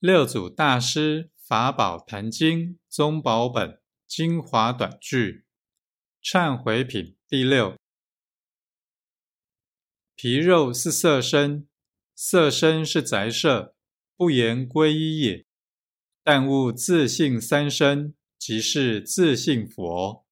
六祖大师法宝坛经宗宝本精华短句忏悔品第六：皮肉是色身，色身是宅舍，不言归依也。但勿自性三身，即是自性佛。